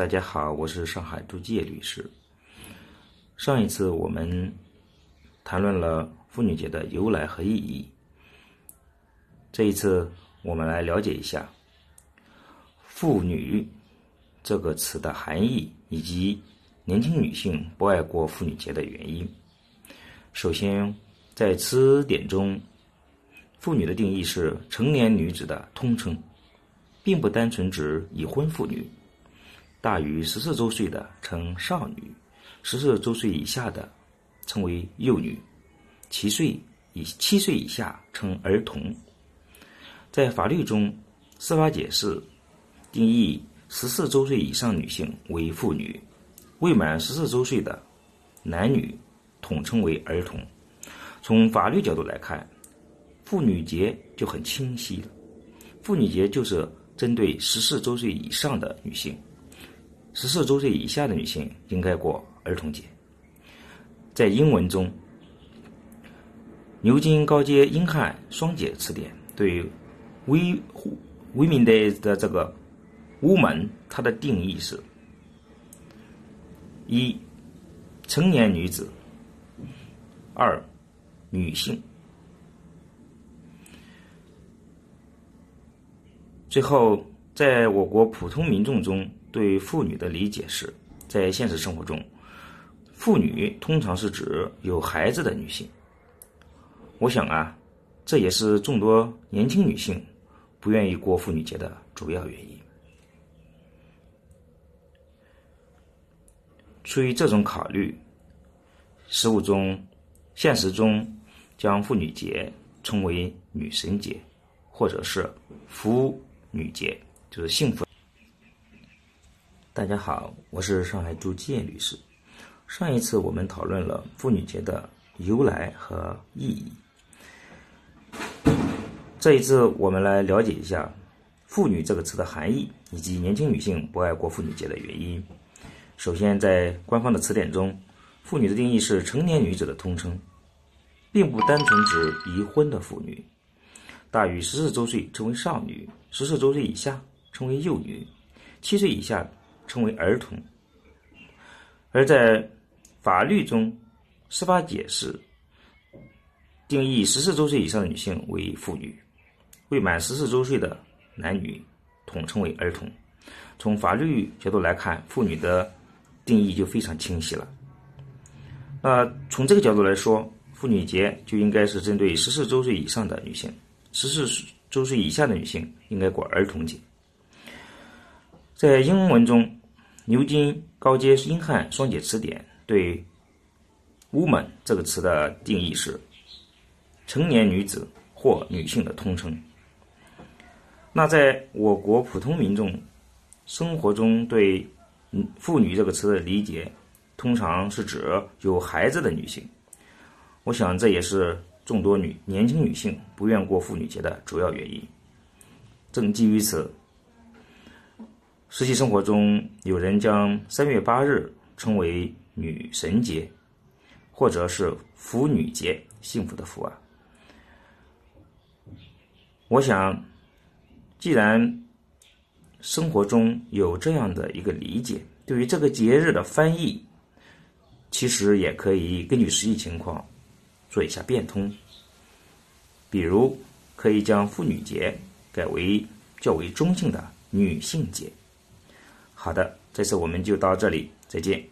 大家好，我是上海朱介律师。上一次我们谈论了妇女节的由来和意义，这一次我们来了解一下“妇女”这个词的含义，以及年轻女性不爱过妇女节的原因。首先，在词典中，“妇女”的定义是成年女子的通称。并不单纯指已婚妇女，大于十四周岁的称少女，十四周岁以下的称为幼女，七岁以七岁以下称儿童。在法律中，司法解释定义十四周岁以上女性为妇女，未满十四周岁的男女统称为儿童。从法律角度来看，妇女节就很清晰了，妇女节就是。针对十四周岁以上的女性，十四周岁以下的女性应该过儿童节。在英文中，牛津高阶英汉双解词典对 “we women day” 的这个 “woman” 它的定义是：一、成年女子；二、女性。最后，在我国普通民众中对妇女的理解是，在现实生活中，妇女通常是指有孩子的女性。我想啊，这也是众多年轻女性不愿意过妇女节的主要原因。出于这种考虑，实务中、现实中将妇女节称为女神节，或者是夫。女节就是幸福。大家好，我是上海朱建律师。上一次我们讨论了妇女节的由来和意义，这一次我们来了解一下“妇女”这个词的含义以及年轻女性不爱过妇女节的原因。首先，在官方的词典中，“妇女”的定义是成年女子的通称，并不单纯指已婚的妇女。大于十四周岁称为少女，十四周岁以下称为幼女，七岁以下称为儿童。而在法律中，司法解释定义十四周岁以上的女性为妇女，未满十四周岁的男女统称为儿童。从法律角度来看，妇女的定义就非常清晰了。那从这个角度来说，妇女节就应该是针对十四周岁以上的女性。十四周岁以下的女性应该过儿童节。在英文中，牛津高阶英汉双解词典对 “woman” 这个词的定义是成年女子或女性的通称。那在我国普通民众生活中，对“妇女”这个词的理解，通常是指有孩子的女性。我想这也是。众多女年轻女性不愿过妇女节的主要原因，正基于此，实际生活中有人将三月八日称为女神节，或者是妇女节，幸福的福啊。我想，既然生活中有这样的一个理解，对于这个节日的翻译，其实也可以根据实际情况。做一下变通，比如可以将妇女节改为较为中性的女性节。好的，这次我们就到这里，再见。